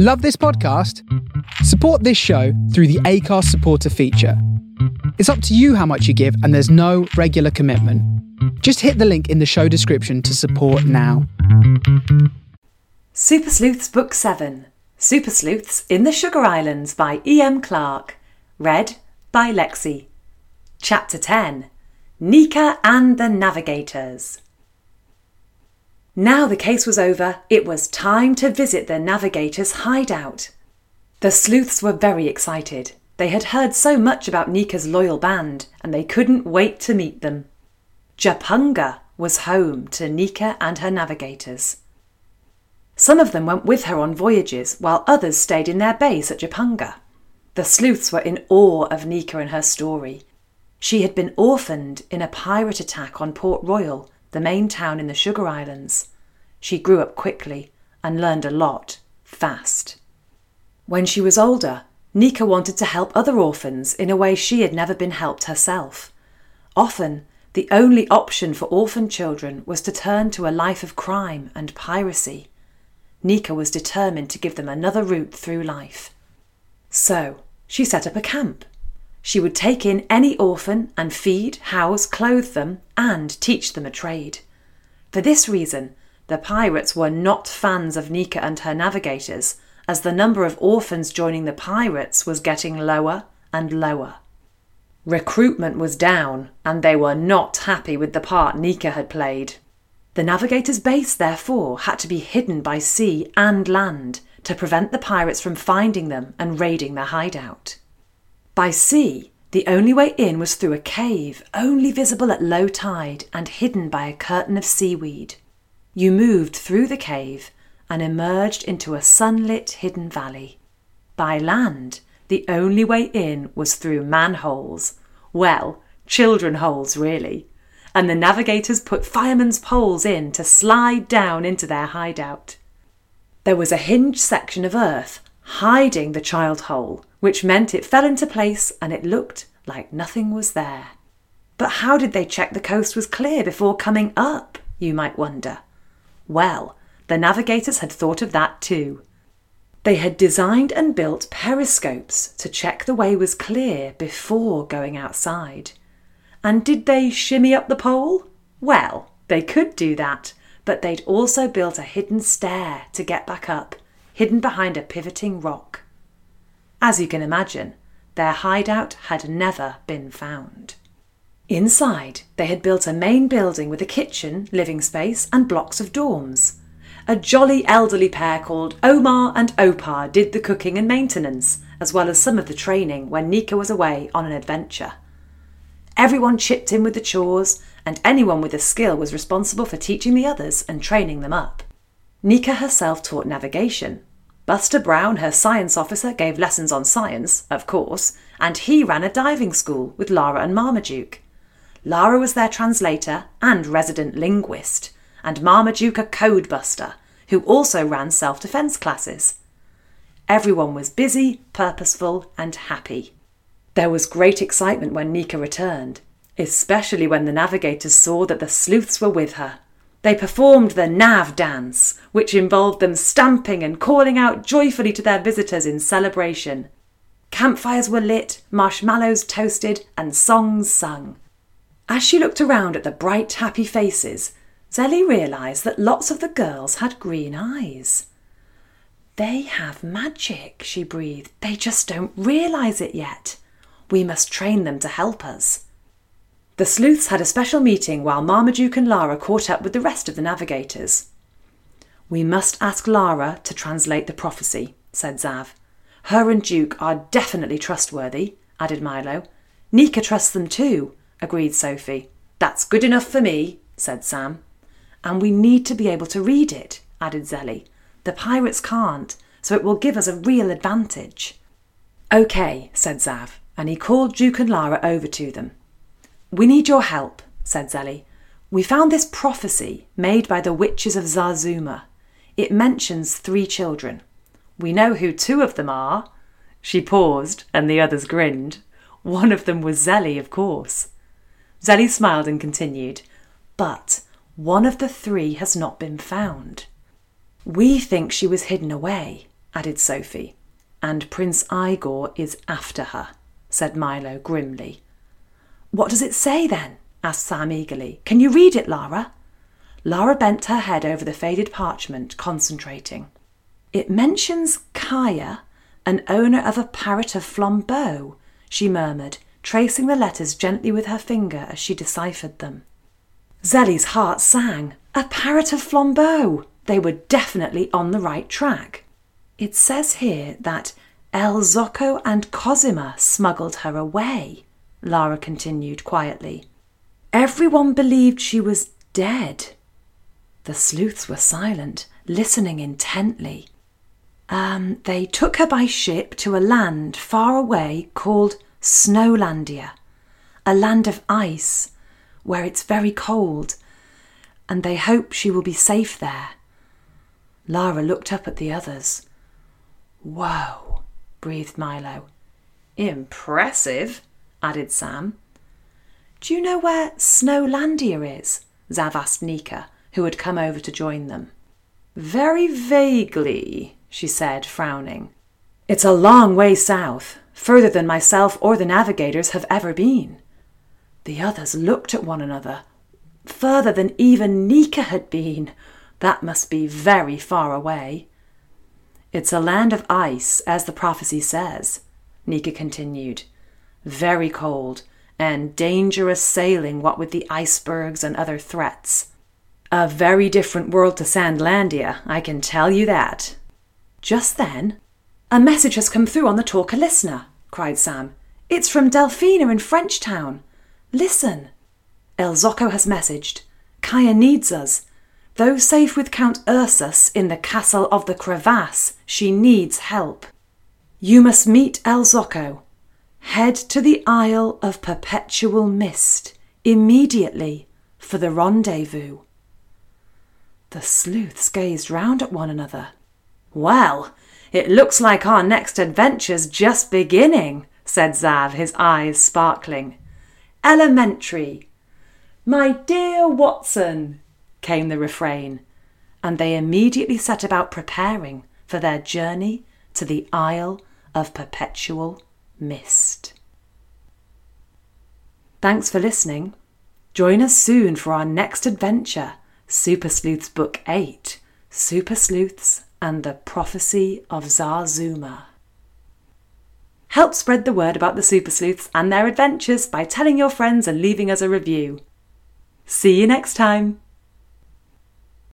Love this podcast? Support this show through the Acast supporter feature. It's up to you how much you give, and there's no regular commitment. Just hit the link in the show description to support now. Super Sleuths Book 7 Super Sleuths in the Sugar Islands by E.M. Clark. Read by Lexi. Chapter 10 Nika and the Navigators. Now the case was over, it was time to visit the navigators' hideout. The sleuths were very excited. They had heard so much about Nika's loyal band, and they couldn't wait to meet them. Japunga was home to Nika and her navigators. Some of them went with her on voyages, while others stayed in their base at Japunga. The sleuths were in awe of Nika and her story. She had been orphaned in a pirate attack on Port Royal the main town in the Sugar Islands. She grew up quickly and learned a lot, fast. When she was older, Nika wanted to help other orphans in a way she had never been helped herself. Often, the only option for orphan children was to turn to a life of crime and piracy. Nika was determined to give them another route through life. So, she set up a camp she would take in any orphan and feed, house, clothe them, and teach them a trade. For this reason, the pirates were not fans of Nika and her navigators, as the number of orphans joining the pirates was getting lower and lower. Recruitment was down, and they were not happy with the part Nika had played. The navigators' base, therefore, had to be hidden by sea and land to prevent the pirates from finding them and raiding their hideout. By sea, the only way in was through a cave, only visible at low tide and hidden by a curtain of seaweed. You moved through the cave and emerged into a sunlit hidden valley. By land, the only way in was through manholes. Well, children holes, really. And the navigators put firemen's poles in to slide down into their hideout. There was a hinged section of earth hiding the child hole, which meant it fell into place and it looked like nothing was there. But how did they check the coast was clear before coming up, you might wonder? Well, the navigators had thought of that too. They had designed and built periscopes to check the way was clear before going outside. And did they shimmy up the pole? Well, they could do that, but they'd also built a hidden stair to get back up, hidden behind a pivoting rock. As you can imagine, their hideout had never been found. Inside, they had built a main building with a kitchen, living space, and blocks of dorms. A jolly elderly pair called Omar and Opar did the cooking and maintenance, as well as some of the training when Nika was away on an adventure. Everyone chipped in with the chores, and anyone with a skill was responsible for teaching the others and training them up. Nika herself taught navigation, Buster Brown, her science officer, gave lessons on science, of course, and he ran a diving school with Lara and Marmaduke. Lara was their translator and resident linguist, and Marmaduke a code buster, who also ran self defence classes. Everyone was busy, purposeful, and happy. There was great excitement when Nika returned, especially when the navigators saw that the sleuths were with her. They performed the Nav dance, which involved them stamping and calling out joyfully to their visitors in celebration. Campfires were lit, marshmallows toasted, and songs sung. As she looked around at the bright, happy faces, Zelly realised that lots of the girls had green eyes. They have magic, she breathed. They just don't realise it yet. We must train them to help us. The sleuths had a special meeting while Marmaduke and Lara caught up with the rest of the navigators. We must ask Lara to translate the prophecy, said Zav. Her and Duke are definitely trustworthy, added Milo. Nika trusts them too, agreed Sophie. That's good enough for me, said Sam. And we need to be able to read it, added Zelly. The pirates can't, so it will give us a real advantage. OK, said Zav, and he called Duke and Lara over to them. We need your help, said Zelly. We found this prophecy made by the witches of Zarzuma. It mentions three children. We know who two of them are. She paused, and the others grinned. One of them was Zelly, of course. Zelly smiled and continued, But one of the three has not been found. We think she was hidden away, added Sophie. And Prince Igor is after her, said Milo grimly. What does it say then? asked Sam eagerly. Can you read it, Lara? Lara bent her head over the faded parchment, concentrating. It mentions Kaya, an owner of a parrot of flambeau, she murmured, tracing the letters gently with her finger as she deciphered them. Zelly's heart sang. A parrot of flambeau! They were definitely on the right track. It says here that El Zocco and Cosima smuggled her away, Lara continued quietly. Everyone believed she was dead. The sleuths were silent, listening intently. Um, they took her by ship to a land far away called Snowlandia, a land of ice where it's very cold, and they hope she will be safe there. Lara looked up at the others. Whoa, breathed Milo. Impressive, added Sam. Do you know where Snowlandia is? Zav asked Nika, who had come over to join them. Very vaguely, she said, frowning. It's a long way south, further than myself or the navigators have ever been. The others looked at one another. Further than even Nika had been. That must be very far away. It's a land of ice, as the prophecy says, Nika continued. Very cold, and dangerous sailing, what with the icebergs and other threats. A very different world to Sandlandia, I can tell you that. Just then, a message has come through on the talker listener, cried Sam. It's from Delphina in Frenchtown. Listen. El has messaged. Kaya needs us. Though safe with Count Ursus in the castle of the crevasse, she needs help. You must meet El. Head to the Isle of Perpetual Mist immediately for the rendezvous. The sleuths gazed round at one another. Well, it looks like our next adventure's just beginning, said Zav, his eyes sparkling. Elementary. My dear Watson, came the refrain, and they immediately set about preparing for their journey to the Isle of Perpetual Mist. Thanks for listening. Join us soon for our next adventure, Super Sleuths Book 8 Super Sleuths and the Prophecy of Zarzuma. Help spread the word about the Super Sleuths and their adventures by telling your friends and leaving us a review. See you next time!